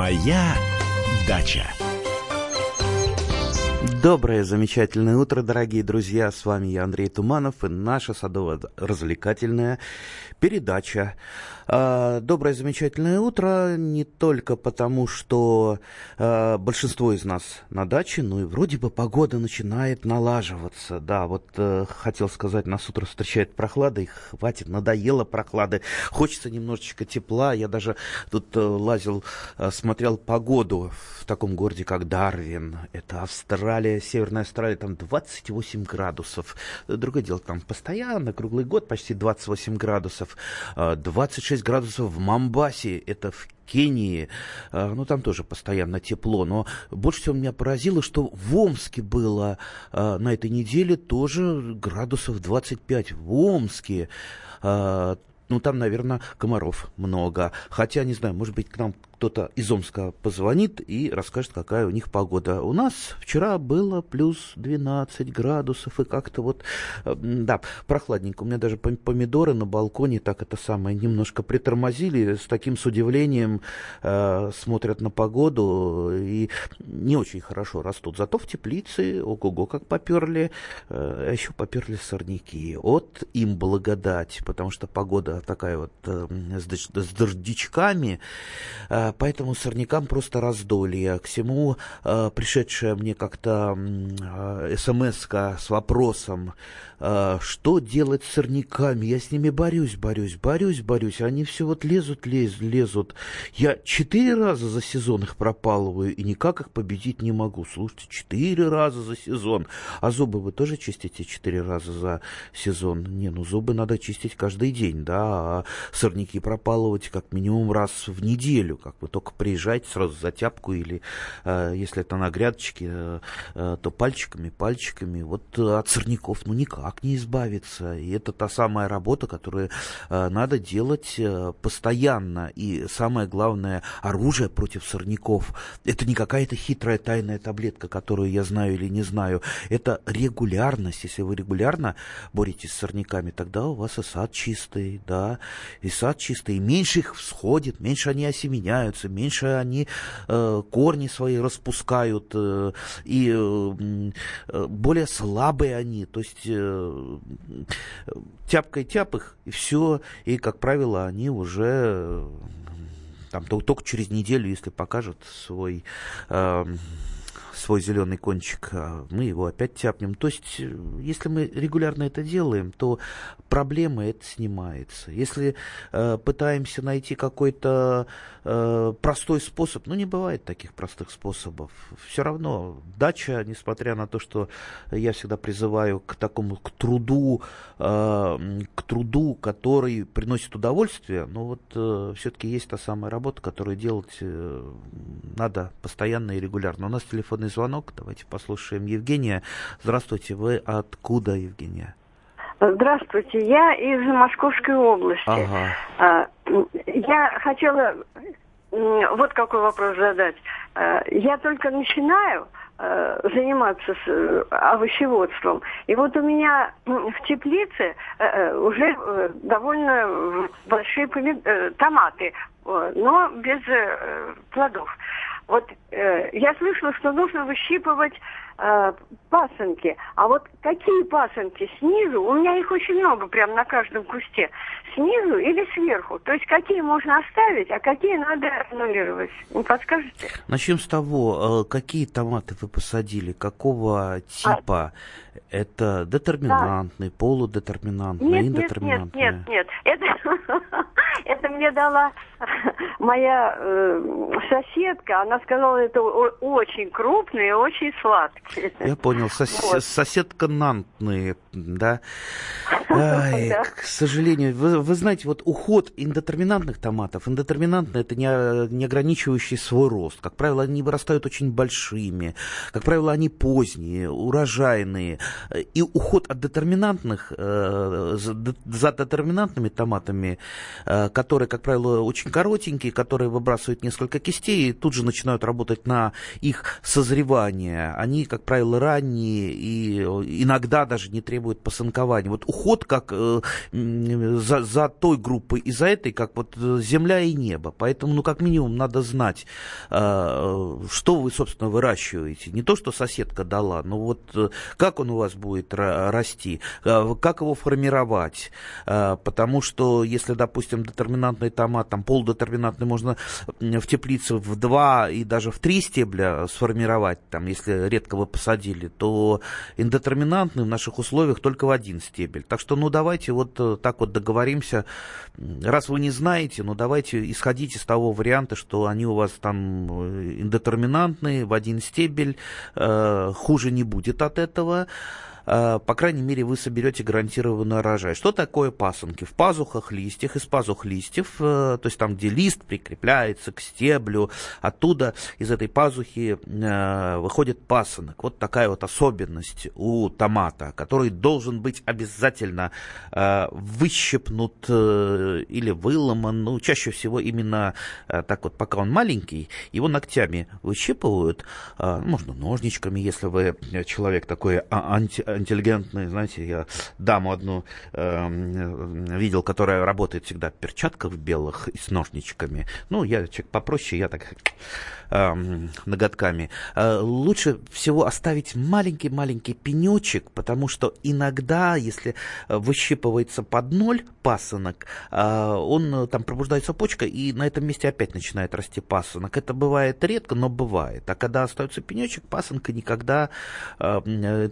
Моя дача. Доброе, замечательное утро, дорогие друзья. С вами я, Андрей Туманов, и наша садово-развлекательная передача а, доброе, замечательное утро. Не только потому, что а, большинство из нас на даче, но и вроде бы погода начинает налаживаться. Да, вот э, хотел сказать, нас утро встречает прохлада, и хватит, надоело прохлады. Хочется немножечко тепла. Я даже тут э, лазил, э, смотрел погоду в таком городе, как Дарвин. Это Австралия, Северная Австралия, там 28 градусов. Другое дело, там постоянно, круглый год почти 28 градусов. 26 6 градусов в Мамбасе, это в Кении, а, ну там тоже постоянно тепло, но больше всего меня поразило, что в Омске было а, на этой неделе тоже градусов 25. В Омске а, ну, там, наверное, комаров много. Хотя, не знаю, может быть, к нам кто-то из Омска позвонит и расскажет, какая у них погода. У нас вчера было плюс 12 градусов, и как-то вот, э, да, прохладненько. У меня даже помидоры на балконе так это самое немножко притормозили, с таким с удивлением э, смотрят на погоду и не очень хорошо растут. Зато в теплице, ого-го, как поперли, э, а еще поперли сорняки. Вот им благодать, потому что погода такая вот э, с дождичками, э, поэтому сорнякам просто раздолье. К всему э, пришедшая мне как-то э, смс с вопросом, э, что делать с сорняками? Я с ними борюсь, борюсь, борюсь, борюсь. Они все вот лезут, лезут, лезут. Я четыре раза за сезон их пропалываю и никак их победить не могу. Слушайте, четыре раза за сезон. А зубы вы тоже чистите четыре раза за сезон? Не, ну зубы надо чистить каждый день, да, а сорняки пропалывать как минимум раз в неделю, как вы только приезжайте сразу за тяпку или, э, если это на грядочке, э, э, то пальчиками, пальчиками. Вот от сорняков ну никак не избавиться. И это та самая работа, которую надо делать постоянно. И самое главное, оружие против сорняков. Это не какая-то хитрая тайная таблетка, которую я знаю или не знаю. Это регулярность. Если вы регулярно боретесь с сорняками, тогда у вас и сад чистый, да, и сад чистый. И меньше их всходит, меньше они осеменяют меняются, меньше они э, корни свои распускают, э, и э, более слабые они. То есть э, тяпкой тяп их, и все, и, как правило, они уже там только через неделю, если покажут свой э, свой зеленый кончик, а мы его опять тяпнем. То есть, э, если мы регулярно это делаем, то проблема это снимается. Если э, пытаемся найти какой-то э, простой способ, ну не бывает таких простых способов. Все равно дача, несмотря на то, что я всегда призываю к такому к труду, э, к труду, который приносит удовольствие, но вот э, все-таки есть та самая работа, которую делать э, надо постоянно и регулярно. У нас телефонный звонок. Давайте послушаем Евгения. Здравствуйте, вы откуда, Евгения? Здравствуйте, я из Московской области. Ага. А, я хотела вот какой вопрос задать. А, я только начинаю а, заниматься с овощеводством. И вот у меня в теплице уже э, довольно большие э, томаты, но без э, плодов. Вот э, я слышала, что нужно выщипывать э, пасынки. А вот какие пасынки снизу? У меня их очень много, прям на каждом кусте. Снизу или сверху? То есть какие можно оставить, а какие надо аннулировать? Не подскажете? Начнем с того, э, какие томаты вы посадили, какого типа? А... Это детерминантный, да. полудетерминантный, нет, индетерминантный? Нет, нет, нет. Это, это мне дала моя э, соседка. Она сказала, это очень крупные и очень сладкие. Я понял. Сос- вот. Соседка нантные, да? Ай, да. К сожалению, вы, вы знаете, вот уход индетерминантных томатов, индетерминантные это не, не ограничивающий свой рост. Как правило, они вырастают очень большими. Как правило, они поздние, урожайные. И уход от детерминантных, э, за детерминантными томатами, э, которые, как правило, очень коротенькие, которые выбрасывают несколько кистей и тут же начинают работать на их созревание. Они, как правило, ранние и иногда даже не требуют посынкования. Вот уход как за, за той группой и за этой, как вот земля и небо. Поэтому, ну, как минимум, надо знать, что вы, собственно, выращиваете. Не то, что соседка дала, но вот как он у вас будет расти, как его формировать. Потому что, если, допустим, детерминантный томат, там полудетерминантный можно в теплице в два и даже в три стебля сформировать, там, если редко вы посадили, то индетерминантный в наших условиях только в один стебель. Так что, ну, давайте вот э, так вот договоримся. Раз вы не знаете, ну, давайте исходить из того варианта, что они у вас там э, индетерминантные в один стебель, э, хуже не будет от этого. Э, по крайней мере, вы соберете гарантированный урожай. Что такое пасынки? В пазухах листьях, из пазух листьев, э, то есть там, где лист прикрепляется к стеблю, оттуда из этой пазухи э, выходит пасынок. Вот такая вот особенность у томата, который должен быть обязательно выщипнут или выломан. Ну, чаще всего именно так вот, пока он маленький, его ногтями выщипывают, можно ножничками, если вы человек такой а, анти интеллигентный, знаете, я даму одну э, видел, которая работает всегда в перчатках белых и с ножничками. Ну, я человек попроще, я так э, ноготками. Э, лучше всего оставить маленький-маленький пенечек, потому что иногда, если выщипывается под ноль пасынок, э, он там пробуждается почка, и на этом месте опять начинает расти пасынок. Это бывает редко, но бывает. А когда остается пенечек, пасынка никогда, э,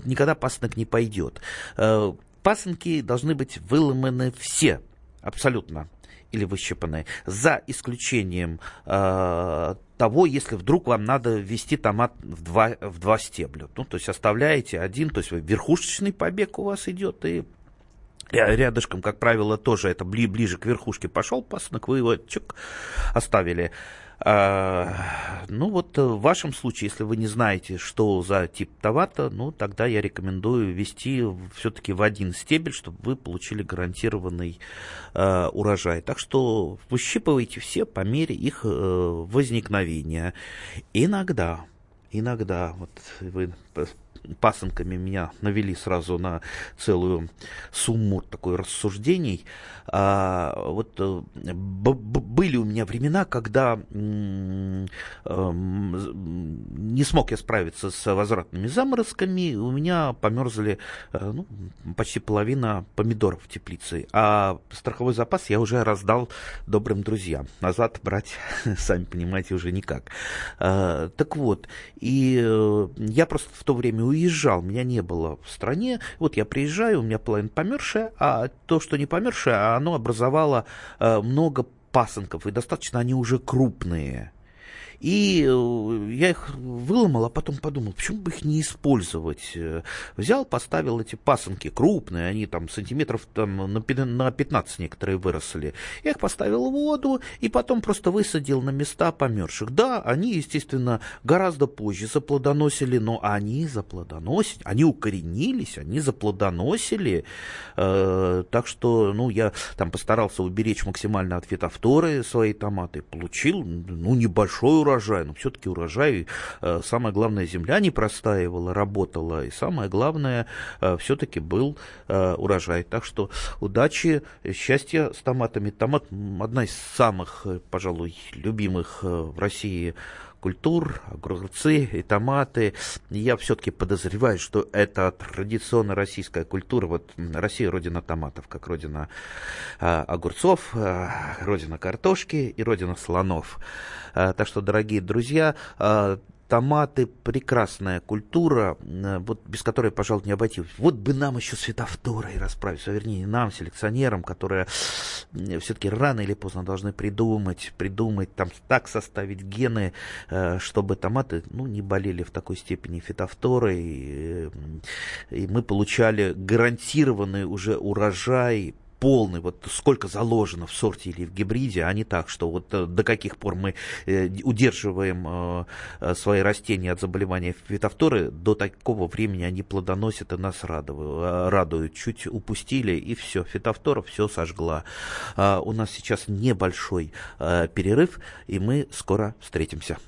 никогда пасынок не пойдет. Э, пасынки должны быть выломаны все, абсолютно или выщипанные, за исключением э, того, если вдруг вам надо ввести томат в два, в два стебля. Ну, то есть оставляете один, то есть верхушечный побег у вас идет, и рядышком, как правило, тоже это ближе к верхушке пошел пасынок, вы его чик, оставили. А, ну вот э, в вашем случае, если вы не знаете, что за тип товата, ну тогда я рекомендую ввести все-таки в один стебель, чтобы вы получили гарантированный э, урожай. Так что выщипывайте все по мере их э, возникновения. Иногда, иногда, вот вы пасынками меня навели сразу на целую сумму такой рассуждений. А, вот э, были у меня времена, когда эм, не смог я справиться с возвратными заморозками, у меня померзли э, ну, почти половина помидоров в теплице, а страховой запас я уже раздал добрым друзьям. Назад брать, сами понимаете, уже никак. А, так вот, и э, я просто в то время уезжал, меня не было в стране. Вот я приезжаю, у меня половина померзшая, а то, что не померзшее, оно образовало э, много пасынков, и достаточно они уже крупные. И э, я их выломал, а потом подумал, почему бы их не использовать. Э, взял, поставил эти пасынки крупные, они там сантиметров там, на 15 некоторые выросли. Я их поставил в воду и потом просто высадил на места померзших. Да, они, естественно, гораздо позже заплодоносили, но они заплодоносили, они укоренились, они заплодоносили. Э, так что, ну, я там постарался уберечь максимально от фитофторы свои томаты. Получил, ну, небольшой урожай, но все-таки урожай, э, самое главное, земля не простаивала, работала, и самое главное, э, все-таки был э, урожай. Так что удачи, счастья с томатами. Томат одна из самых, пожалуй, любимых в России культур, огурцы и томаты. Я все-таки подозреваю, что это традиционно российская культура. Вот Россия родина томатов, как родина э, огурцов, э, родина картошки и родина слонов. Э, так что, дорогие друзья, э, томаты прекрасная культура, э, вот без которой, пожалуй, не обойтись. Вот бы нам еще с фитофторой расправиться, вернее, нам, селекционерам, которые все-таки рано или поздно должны придумать, придумать, там, так составить гены, э, чтобы томаты, ну, не болели в такой степени фитофторой, и мы получали гарантированный уже урожай полный, вот сколько заложено в сорте или в гибриде, а не так, что вот э, до каких пор мы э, удерживаем э, свои растения от заболевания фитофторы, до такого времени они плодоносят и нас радуют. Чуть упустили, и все, фитофтора все сожгла. А, у нас сейчас небольшой перерыв, и мы скоро встретимся.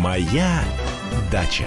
Моя дача.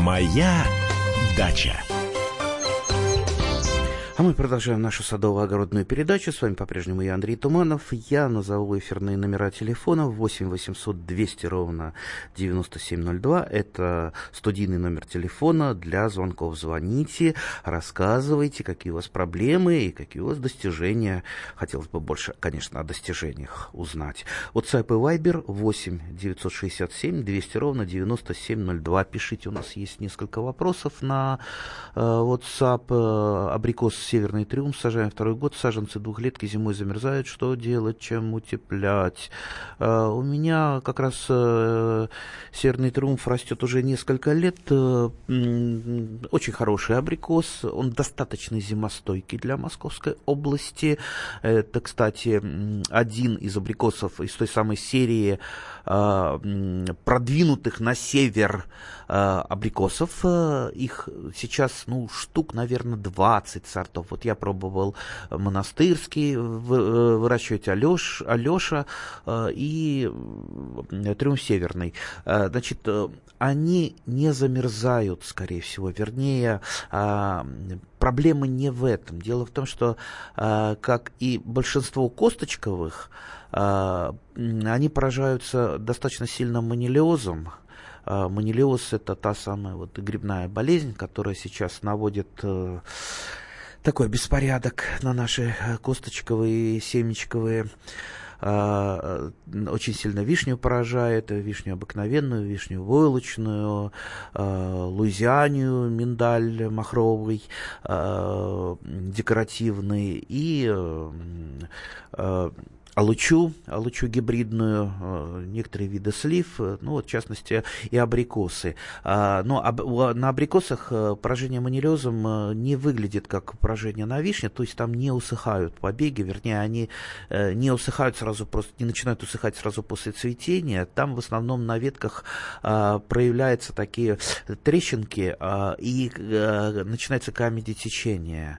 Моя дача. А мы продолжаем нашу садово-огородную передачу. С вами по-прежнему я, Андрей Туманов. Я назову эфирные номера телефона 8 800 200 ровно 9702. Это студийный номер телефона для звонков. Звоните, рассказывайте, какие у вас проблемы и какие у вас достижения. Хотелось бы больше, конечно, о достижениях узнать. WhatsApp и Viber 8 967 200 ровно 9702. Пишите, у нас есть несколько вопросов на э, WhatsApp. Э, абрикос северный триумф сажаем второй год, саженцы двухлетки зимой замерзают, что делать, чем утеплять. Uh, у меня как раз uh, северный триумф растет уже несколько лет, uh, очень хороший абрикос, он достаточно зимостойкий для Московской области. Это, кстати, один из абрикосов из той самой серии продвинутых на север абрикосов. Их сейчас, ну, штук, наверное, 20 сортов. Вот я пробовал монастырский э, выращивать Алеш, Алеша э, и Триумф Северный. Э, значит, они не замерзают, скорее всего. Вернее, проблема не в этом. Дело в том, что, как и большинство косточковых, они поражаются достаточно сильным манилиозом, Манилиоз – это та самая вот грибная болезнь, которая сейчас наводит такой беспорядок на наши э, косточковые, семечковые. А, э, очень сильно вишню поражает, вишню обыкновенную, вишню войлочную, а, луизианию, миндаль махровый, а, декоративный и алучу, алучу гибридную, э, некоторые виды слив, э, ну вот в частности и абрикосы. А, но на абрикосах э, поражение манилезом не выглядит как поражение на вишне, то есть там не усыхают побеги, вернее они не усыхают сразу, просто не начинают усыхать сразу после цветения. Там в основном на ветках проявляются такие трещинки и начинается камень течения.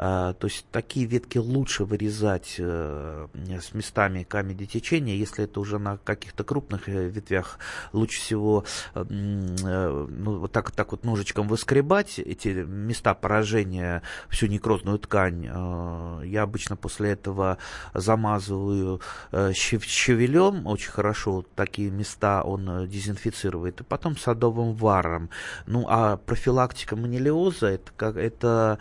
А, то есть такие ветки лучше вырезать э, с местами камеди течения, если это уже на каких-то крупных э, ветвях, лучше всего э, ну, вот так, так вот ножичком выскребать эти места поражения, всю некрозную ткань. Я обычно после этого замазываю щавелем очень хорошо, такие места он дезинфицирует, и потом садовым варом. Ну а профилактика манилиоза это, как, это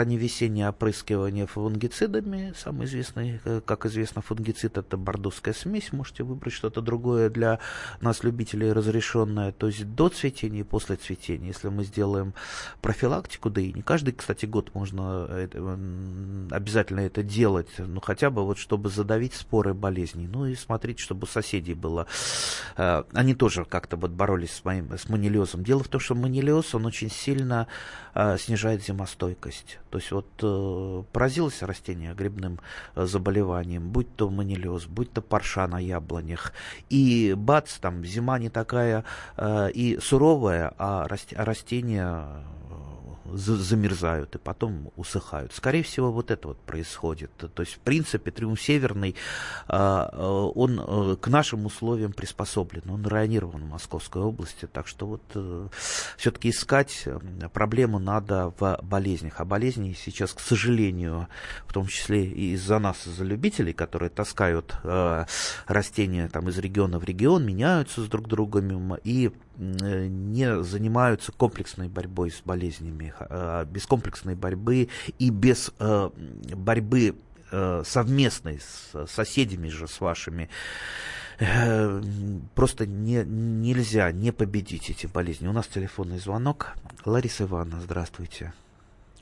ранневесеннее опрыскивание фунгицидами. Самый известный, э, как известно, фунгицид это бордовская смесь. Можете выбрать что-то другое для нас, любителей, разрешенное. То есть до цветения и после цветения. Если мы сделаем профилактику, да и не каждый, кстати, год можно это, обязательно это делать. Ну, хотя бы вот, чтобы задавить споры болезней. Ну, и смотреть, чтобы у соседей было. Э, они тоже как-то вот боролись с, моим, с манилиозом. Дело в том, что манилиоз, он очень сильно э, снижает зимостойкость. То есть вот э, поразилось растение грибным э, заболеванием, будь то манилиоз, будь то парша на яблонях, и бац, там зима не такая э, и суровая, а, раст, растение замерзают и потом усыхают. Скорее всего, вот это вот происходит. То есть, в принципе, триумф северный, он к нашим условиям приспособлен, он районирован в Московской области, так что вот все-таки искать проблему надо в болезнях. А болезни сейчас, к сожалению, в том числе и из-за нас, из-за любителей, которые таскают растения там, из региона в регион, меняются с друг другом и не занимаются комплексной борьбой с болезнями. А, без комплексной борьбы и без э, борьбы э, совместной с соседями же, с вашими, э, просто не, нельзя не победить эти болезни. У нас телефонный звонок. Лариса Ивановна, здравствуйте.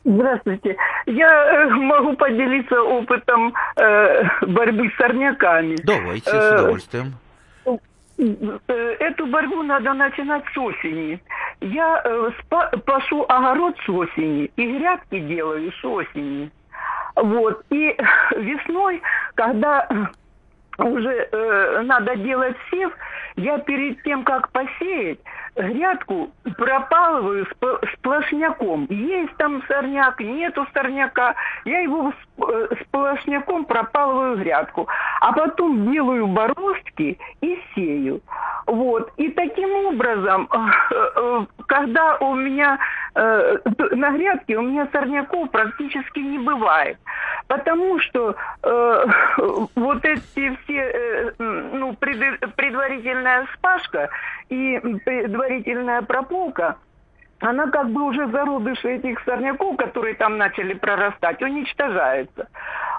Здравствуйте. Я могу поделиться опытом э, борьбы с сорняками. Давайте, с удовольствием. Э, эту борьбу надо начинать с осени. Я э, пашу огород с осени и грядки делаю с осени. Вот. И весной, когда уже э, надо делать сев, я перед тем, как посеять, грядку пропалываю сплошняком. Есть там сорняк, нету сорняка. Я его э, сплошняком пропалываю грядку. А потом делаю бороздки и сею. Вот. И таким образом, э, э, когда у меня на грядке у меня сорняков практически не бывает. Потому что э, вот эти все, э, ну, пред, предварительная спашка и предварительная прополка – она как бы уже зародыши этих сорняков, которые там начали прорастать, уничтожается.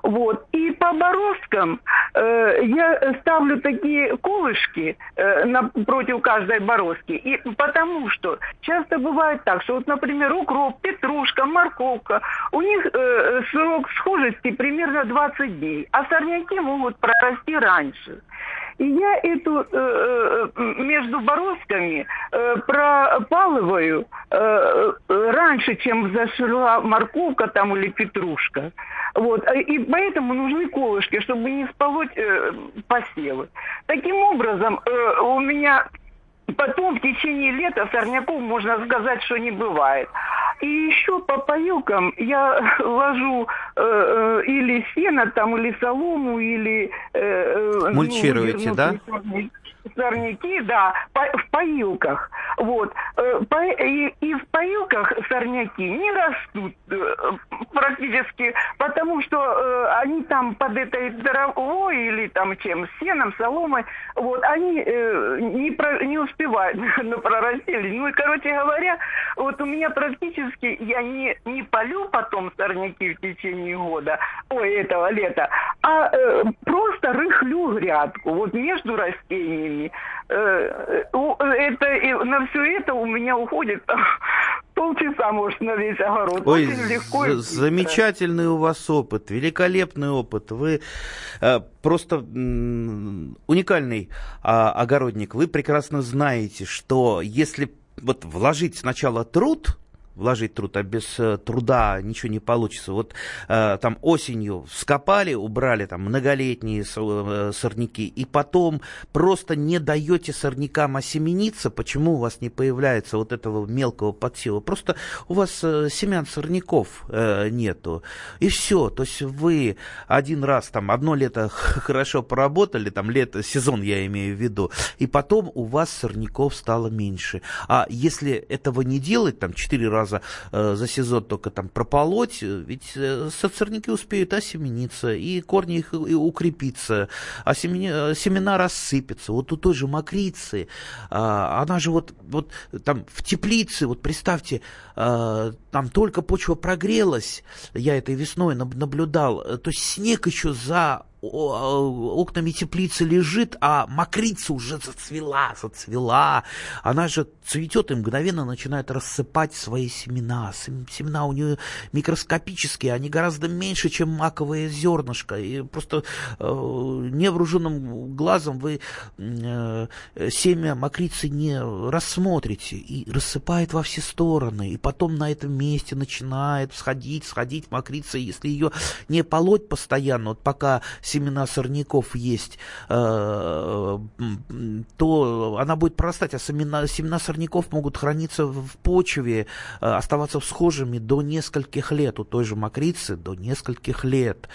Вот. И по бороздкам э, я ставлю такие колышки э, напротив каждой бороздки. И потому что часто бывает так, что вот, например, укроп, петрушка, морковка, у них э, срок схожести примерно 20 дней, а сорняки могут прорасти раньше. И я эту э, э между бороздками э, пропалываю э, раньше, чем зашла морковка там или петрушка. Вот. И поэтому нужны колышки, чтобы не сполоть э, посевы. Таким образом, э, у меня потом в течение лета сорняков, можно сказать, что не бывает. И еще по поилкам я ложу э, э, или сено там, или солому, или... Э, э Мульчируете, ну, да? сорняки, да, по, в поилках. Вот. Э, и, в поилках сорняки не растут э, практически, потому что э, они там под этой травой или там чем, сеном, соломой, вот, они не, про, не успевают на прорастели. Ну и, короче говоря, вот у меня практически, я не, не полю потом сорняки в течение года, ой, этого лета, а просто рыхлю грядку, вот между растениями. Э, это, на все это у меня уходит полчаса, может, на весь огород. Ой, Очень легко. замечательный у вас опыт, великолепный опыт. Вы э, просто уникальный э, огородник. Вы прекрасно знаете, что если вот вложить сначала труд, вложить труд, а без э, труда ничего не получится. Вот э, там осенью скопали, убрали там многолетние э, сорняки, и потом просто не даете сорнякам осемениться, почему у вас не появляется вот этого мелкого подсева? Просто у вас семян сорняков нету, и все. То есть вы один раз там одно лето хорошо поработали, там лето, сезон я имею в виду, и потом у вас сорняков стало меньше. А если этого не делать, там четыре раза раза э, за сезон только там прополоть, ведь э, сорняки успеют осемениться, и корни их укрепиться, а семена, семена рассыпятся. Вот у той же мокрицы, э, она же вот, вот там в теплице, вот представьте, э, там только почва прогрелась, я этой весной наблюдал, э, то есть снег еще за окнами теплицы лежит, а мокрица уже зацвела, зацвела. Она же цветет и мгновенно начинает рассыпать свои семена. Семена у нее микроскопические, они гораздо меньше, чем маковое зернышко. И просто э, невооруженным глазом вы э, семя мокрицы не рассмотрите. И рассыпает во все стороны. И потом на этом месте начинает сходить, сходить мокрица. Если ее не полоть постоянно, вот пока семена сорняков есть, э, то она будет прорастать, а семена, семена сорняков могут храниться в почве, э, оставаться всхожими до нескольких лет, у той же мокрицы до нескольких лет.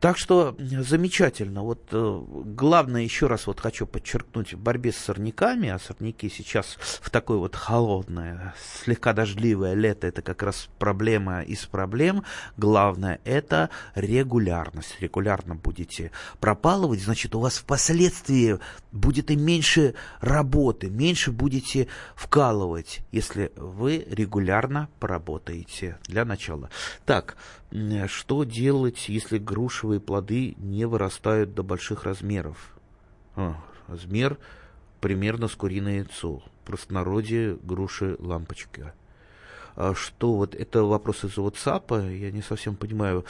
Так что замечательно. Вот э, главное, еще раз вот хочу подчеркнуть, в борьбе с сорняками, а сорняки сейчас в такое вот холодное, слегка дождливое лето, это как раз проблема из проблем. Главное, это регулярность. Регулярно будете пропалывать, значит, у вас впоследствии будет и меньше работы, меньше будете вкалывать, если вы регулярно поработаете для начала. Так, что делать, если грушевые плоды не вырастают до больших размеров? А, размер примерно с куриное яйцо. Простонародье груши лампочка. А что вот это вопрос из WhatsApp, я не совсем понимаю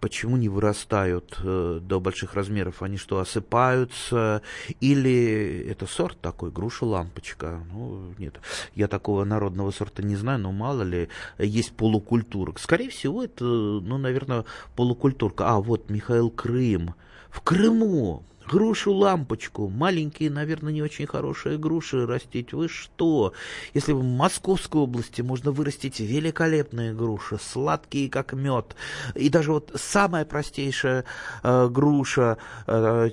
почему не вырастают э, до больших размеров? Они что, осыпаются? Или это сорт такой, груша-лампочка? Ну, нет, я такого народного сорта не знаю, но мало ли, есть полукультура. Скорее всего, это, ну, наверное, полукультурка. А, вот Михаил Крым. В Крыму грушу лампочку, маленькие, наверное, не очень хорошие груши растить. Вы что? Если в Московской области можно вырастить великолепные груши, сладкие как мед, и даже вот самая простейшая э, груша э,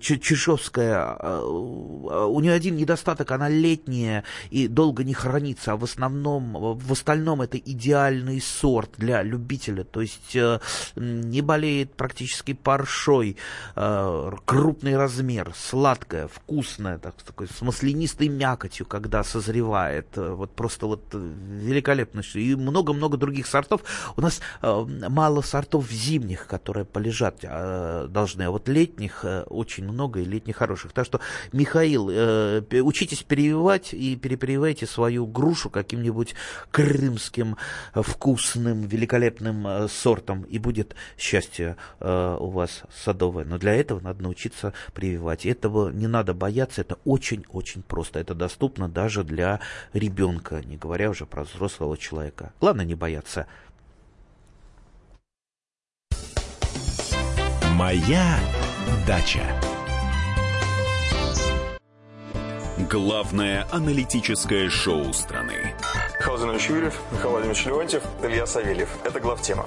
чешовская, э, у нее один недостаток, она летняя и долго не хранится, а в основном, в остальном это идеальный сорт для любителя, то есть э, не болеет практически паршой, э, крупный размер, сладкая, вкусная, так, такой, с маслянистой мякотью, когда созревает. Э, вот просто вот э, великолепно. И много-много других сортов. У нас э, мало сортов зимних, которые полежать э, должны, а вот летних э, очень много и летних хороших. Так что, Михаил, э, учитесь перевивать и перепрививайте свою грушу каким-нибудь крымским вкусным, великолепным э, сортом, и будет счастье э, у вас садовое. Но для этого надо научиться научиться прививать. Этого не надо бояться, это очень-очень просто. Это доступно даже для ребенка, не говоря уже про взрослого человека. Главное не бояться. Моя дача. Главное аналитическое шоу страны. Михаил Зинович Юрьев, Михаил Владимирович Леонтьев, Илья Савельев. Это главтема.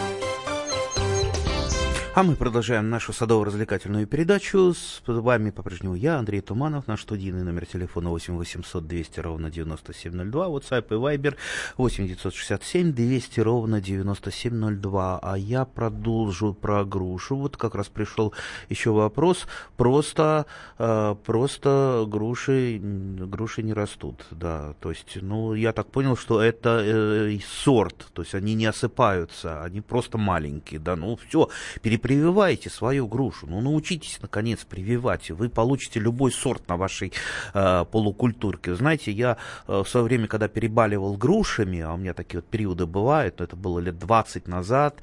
А мы продолжаем нашу садово-развлекательную передачу. С вами по-прежнему я, Андрей Туманов, наш студийный номер телефона 8 800 200 ровно 9702, WhatsApp и Viber 8 967 200 ровно 9702. А я продолжу про грушу. Вот как раз пришел еще вопрос. Просто, э, просто груши, груши не растут, да. То есть, ну, я так понял, что это э, сорт, то есть они не осыпаются, они просто маленькие, да. Ну, все, перепрыгивают прививайте свою грушу, ну научитесь наконец прививать, вы получите любой сорт на вашей э, полукультурке. Знаете, я э, в свое время, когда перебаливал грушами, а у меня такие вот периоды бывают, это было лет 20 назад,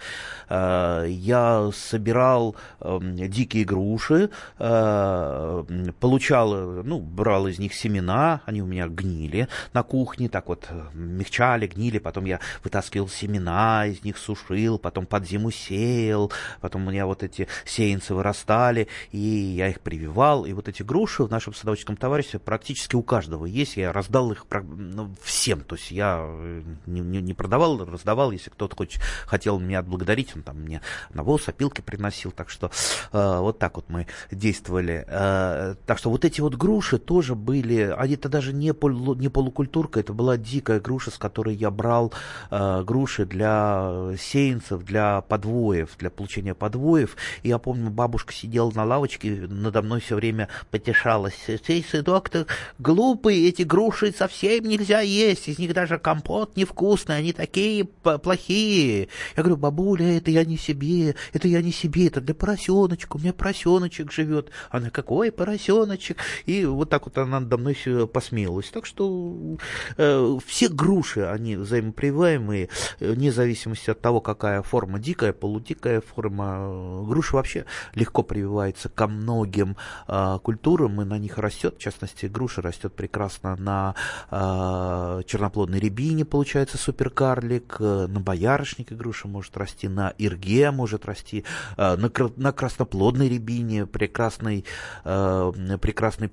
э, я собирал э, дикие груши, э, получал, ну, брал из них семена, они у меня гнили на кухне, так вот э, мягчали, гнили, потом я вытаскивал семена, из них сушил, потом под зиму сеял, потом меня вот эти сеянцы вырастали, и я их прививал, и вот эти груши в нашем садоводческом товаристве практически у каждого есть, я раздал их ну, всем, то есть я э, не, не, не продавал, раздавал, если кто-то хоть хотел меня отблагодарить, он там мне навоз, опилки приносил, так что э, вот так вот мы действовали. Э, так что вот эти вот груши тоже были, они это даже не, полу, не полукультурка, это была дикая груша, с которой я брал э, груши для сеянцев, для подвоев, для получения подвоев, подвоев. Я помню, бабушка сидела на лавочке, надо мной все время потешалась. Эй, сынок, ты глупый, эти груши совсем нельзя есть, из них даже компот невкусный, они такие плохие. Я говорю, бабуля, это я не себе, это я не себе, это для поросеночка, у меня поросеночек живет. Она, какой поросеночек? И вот так вот она надо мной посмеялась. Так что э, все груши, они взаимоприваемые, э, вне зависимости от того, какая форма, дикая, полудикая форма. Груша вообще легко прививается ко многим э, культурам, и на них растет, в частности, груша растет прекрасно на э, черноплодной рябине, получается суперкарлик, э, на боярышнике груша может расти, на ирге может расти, э, на, на красноплодной рябине прекрасный, э, прекрасный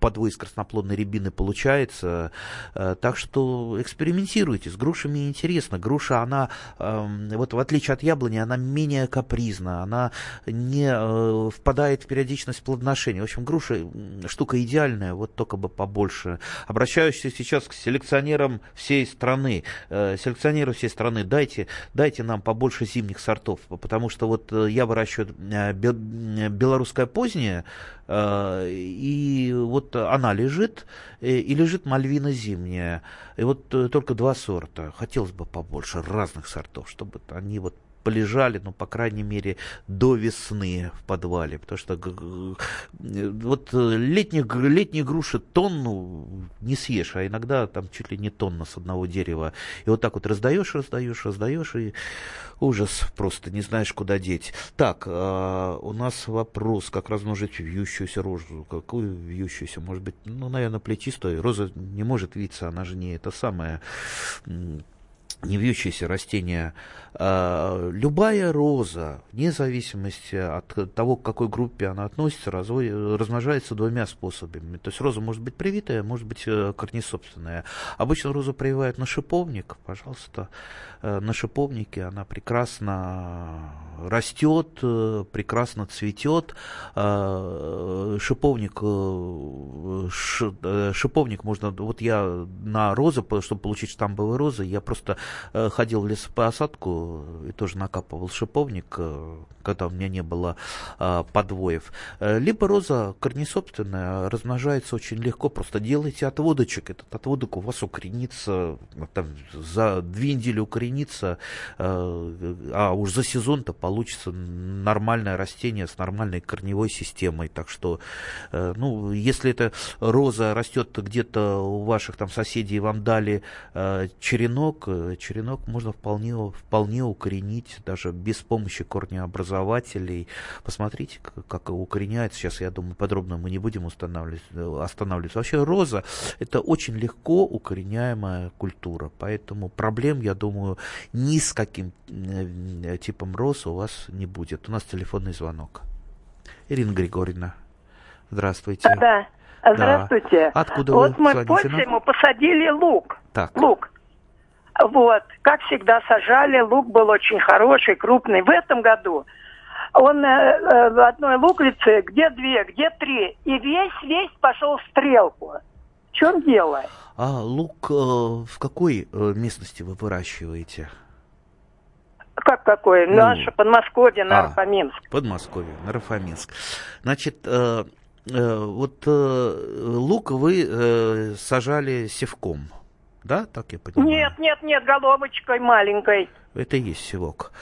подвой из красноплодной рябины получается. Э, так что экспериментируйте, с грушами интересно. Груша, она, эм, вот в отличие от яблони, она менее капризна, она не э, впадает в периодичность плодоношения. В общем, груша штука идеальная, вот только бы побольше. Обращаюсь сейчас к селекционерам всей страны. Э, селекционеры всей страны, дайте, дайте нам побольше зимних сортов, потому что вот я выращиваю белорусское позднее, и вот она лежит, и лежит мальвина зимняя. И вот только два сорта. Хотелось бы побольше разных сортов, чтобы они вот полежали, ну, по крайней мере, до весны в подвале, потому что вот летние, летние груши тонну не съешь, а иногда там чуть ли не тонна с одного дерева. И вот так вот раздаешь, раздаешь, раздаешь, и ужас, просто не знаешь, куда деть. Так, э, у нас вопрос, как размножить вьющуюся розу. Какую вьющуюся? Может быть, ну, наверное, плетистую. Роза не может виться, она же не это самое не вьющиеся растения, а, любая роза, вне зависимости от того, к какой группе она относится, размножается двумя способами. То есть роза может быть привитая, может быть э, корнесобственная. Обычно розу прививают на шиповник, пожалуйста, э, на шиповнике она прекрасно растет, э, прекрасно цветет. Шиповник, шиповник можно, вот я на розы, чтобы получить штамбовые розы, я просто ходил в лесопосадку и тоже накапывал шиповник, э, когда у меня не было э, подвоев. Либо роза корнесобственная размножается очень легко, просто делайте отводочек, этот отводок у вас укоренится, там, за две недели укоренится, а уж за сезон-то получится нормальное растение с нормальной корневой системой, так что, ну, если эта роза растет где-то у ваших там соседей, вам дали черенок, черенок можно вполне, вполне укоренить даже без помощи корнеобразователей. Посмотрите, как укореняется. Сейчас, я думаю, подробно мы не будем устанавливать, останавливаться. Вообще роза – это очень легко укореняемая культура. Поэтому проблем, я думаю, ни с каким э, типом роз у вас не будет. У нас телефонный звонок. Ирина Григорьевна, здравствуйте. Да, здравствуйте. Да. Откуда вот вы мы в Польше ему посадили лук. Так. Лук. Вот, как всегда сажали, лук был очень хороший, крупный. В этом году он э, э, в одной луковице, где две, где три, и весь, весь пошел в стрелку. В чем дело? А лук э, в какой э, местности вы выращиваете? Как какой? Ну, Наше Подмосковье, Нарфоминск. А, Подмосковье, Нарфоминск. Значит, э, э, вот э, лук вы э, сажали севком да, так я понимаю? Нет, нет, нет, головочкой маленькой. Это и есть севок.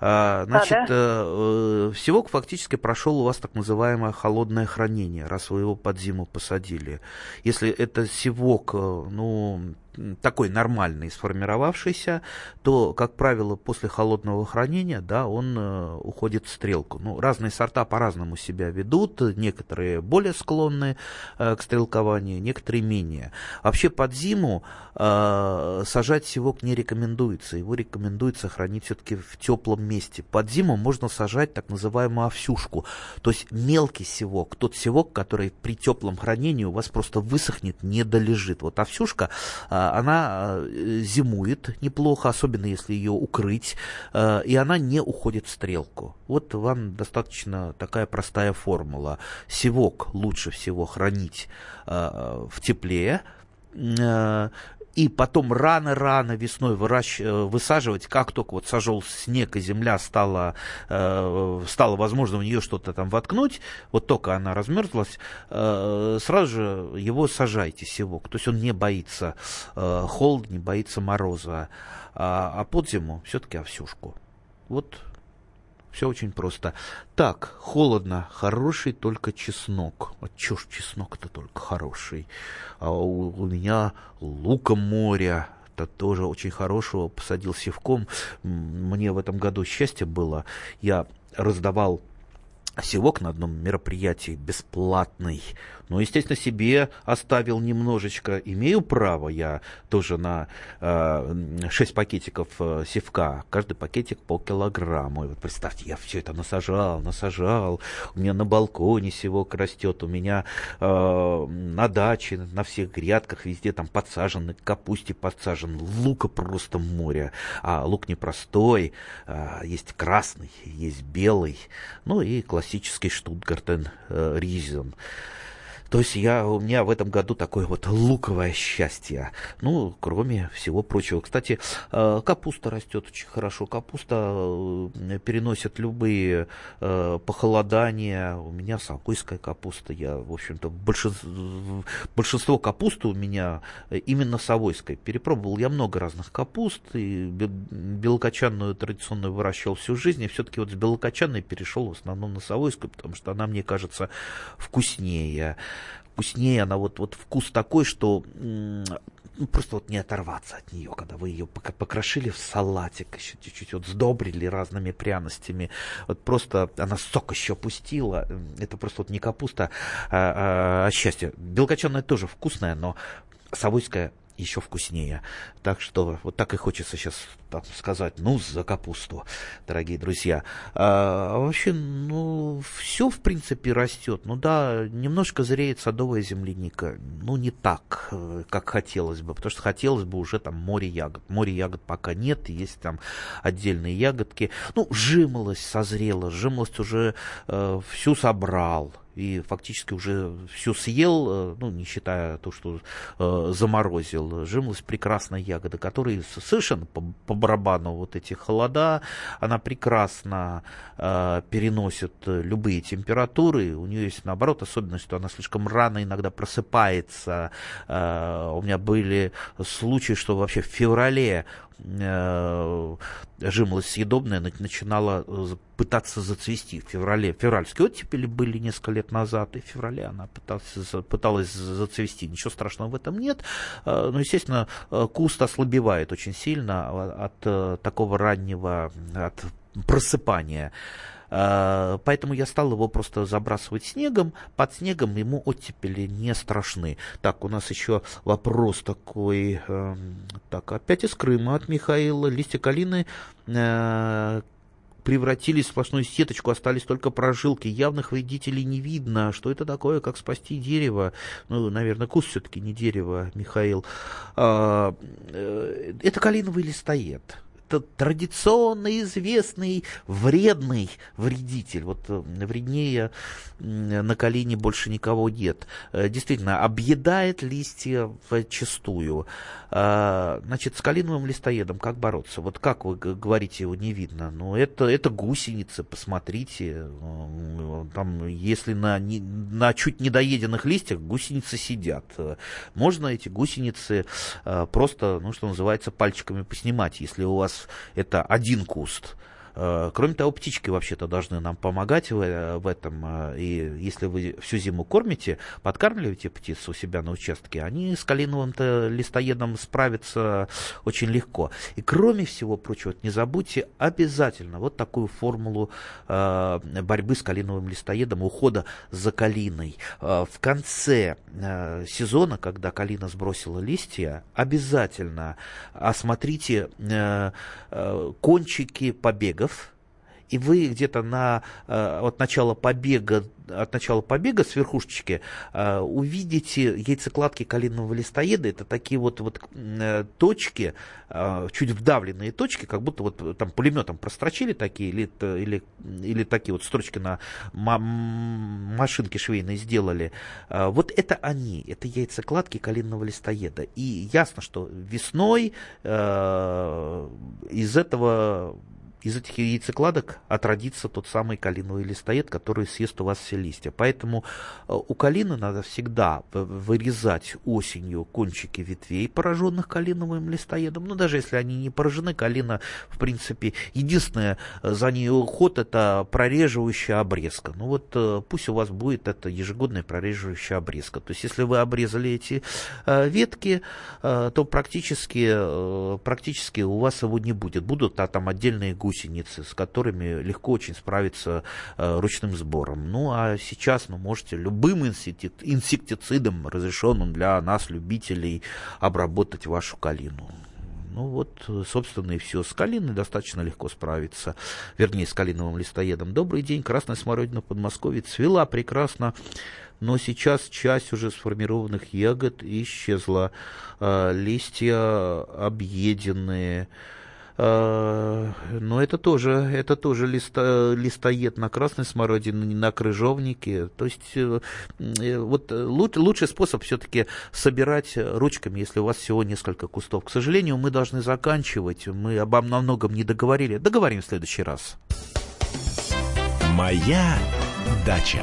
А, значит, а, да? э, э, севок фактически прошел у вас так называемое холодное хранение, раз вы его под зиму посадили. Если это севок, э, ну, такой нормальный, сформировавшийся, то, как правило, после холодного хранения, да, он э, уходит в стрелку. Ну, разные сорта по-разному себя ведут, некоторые более склонны э, к стрелкованию, некоторые менее. Вообще под зиму э, сажать севок не рекомендуется, его рекомендуется хранить все-таки в теплом месте. Под зиму можно сажать так называемую овсюшку, то есть мелкий севок, тот севок, который при теплом хранении у вас просто высохнет, не долежит. Вот овсюшка э, она э, зимует неплохо, особенно если ее укрыть, э, и она не уходит в стрелку. Вот вам достаточно такая простая формула. Севок лучше всего хранить в тепле, и потом рано-рано весной выращ... Э, высаживать, как только вот сожжел снег и земля стала, э, стало возможно в нее что-то там воткнуть, вот только она размерзлась, э, сразу же его сажайте, севок. То есть он не боится э, холода, не боится мороза, а, а под зиму все-таки овсюшку. Вот все очень просто. Так, холодно, хороший только чеснок. А чё ж чеснок-то только хороший? А у, у меня луком моря, это тоже очень хорошего, посадил севком. Мне в этом году счастье было. Я раздавал севок на одном мероприятии бесплатный. Ну, естественно, себе оставил немножечко. Имею право я тоже на э, 6 пакетиков э, севка. Каждый пакетик полкилограмма. И вот представьте, я все это насажал, насажал. У меня на балконе севок растет. У меня э, на даче, на всех грядках везде там подсажен, капусте подсажен. Лука просто море. А лук непростой. Э, есть красный, есть белый. Ну и классический штутгартен э, ризен. То есть я, у меня в этом году такое вот луковое счастье. Ну, кроме всего прочего. Кстати, э, капуста растет очень хорошо. Капуста э, переносит любые э, похолодания. У меня савойская капуста. Я, в общем-то, большинство, большинство капусты у меня именно савойской. Перепробовал я много разных капуст. И белокочанную традиционную выращивал всю жизнь. И все-таки вот с белокочанной перешел в основном на савойскую, потому что она, мне кажется, вкуснее вкуснее, она вот, вот вкус такой, что ну, просто вот не оторваться от нее, когда вы ее покрошили в салатик, еще чуть-чуть вот сдобрили разными пряностями, вот просто она сок еще пустила, это просто вот не капуста, а, а, а счастье. Белокочанная тоже вкусная, но совойская еще вкуснее. Так что вот так и хочется сейчас так сказать, ну, за капусту, дорогие друзья. А, вообще, ну, все, в принципе, растет. Ну да, немножко зреет садовая земляника. Ну, не так, э, как хотелось бы, потому что хотелось бы уже там море ягод. Море ягод пока нет, есть там отдельные ягодки. Ну, жимолость созрела, жимолость уже э, всю собрал и фактически уже все съел, э, ну, не считая то, что э, заморозил. Жимолость прекрасная ягода, которая совершенно по, по барабану вот эти холода, она прекрасно э, переносит любые температуры. У нее есть, наоборот, особенность, что она слишком рано иногда просыпается. Э, у меня были случаи, что вообще в феврале жимолость съедобная начинала э, пытаться зацвести в феврале. Февральские оттепели были несколько лет назад, и в феврале она пыталась, пыталась зацвести. Ничего страшного в этом нет. Э, но, естественно, э, куст ослабевает очень сильно от такого раннего, от просыпания. А, поэтому я стал его просто забрасывать снегом. Под снегом ему оттепели не страшны. Так, у нас еще вопрос такой. Эм, так, опять из Крыма от Михаила. Листья калины э, превратились в сплошную сеточку, остались только прожилки. Явных вредителей не видно. Что это такое, как спасти дерево? Ну, наверное, куст все-таки не дерево, Михаил. А, э, это калиновый листоед традиционно известный вредный вредитель. Вот э, вреднее на колени больше никого нет. Э, действительно, объедает листья в чистую. А, значит, с калиновым листоедом как бороться? Вот как вы говорите, его не видно? Ну, это, это гусеницы, посмотрите. Там, если на, на чуть недоеденных листьях гусеницы сидят. Можно эти гусеницы э, просто, ну, что называется, пальчиками поснимать, если у вас это один куст. Э, кроме того, птички вообще-то должны нам помогать в, э, в этом. Э, и если вы всю зиму кормите, подкармливаете птиц у себя на участке, они с калиновым-то листоедом справятся очень легко. И кроме всего прочего, не забудьте обязательно вот такую формулу борьбы с калиновым листоедом, ухода за калиной. В конце сезона, когда калина сбросила листья, обязательно осмотрите кончики побегов, и вы где-то на, э, от начала побега от начала побега с верхушечки э, увидите яйцекладки калинового листоеда. Это такие вот, вот э, точки, чуть вдавленные точки, как будто вот там пулеметом прострочили такие, или, или, или такие вот строчки на машинке швейной сделали. Вот это они, это яйцекладки калинового листоеда. И ясно, что весной из этого из этих яйцекладок отродится тот самый калиновый листоед, который съест у вас все листья. Поэтому э, у калины надо всегда вырезать осенью кончики ветвей, пораженных калиновым листоедом. Ну, даже если они не поражены, калина, в принципе, единственное э, за нее уход это прореживающая обрезка. Ну вот э, пусть у вас будет это ежегодная прореживающая обрезка. То есть, если вы обрезали эти ветки, то практически, практически у вас его не будет. Будут а, там отдельные гуси гусеницы, с которыми легко очень справиться э, ручным сбором. Ну а сейчас вы можете любым инсектицидом, разрешенным для нас, любителей, обработать вашу калину. Ну вот, собственно, и все. С калиной достаточно легко справиться. Вернее, с калиновым листоедом. Добрый день. Красная смородина в Подмосковье цвела прекрасно. Но сейчас часть уже сформированных ягод исчезла. Э, листья объеденные. Э, но это тоже, это тоже листо, листоед на красной смородине, на крыжовнике. То есть э, э, вот луч, лучший способ все-таки собирать ручками, если у вас всего несколько кустов. К сожалению, мы должны заканчивать. Мы об многом не договорили. Договорим в следующий раз. Моя дача.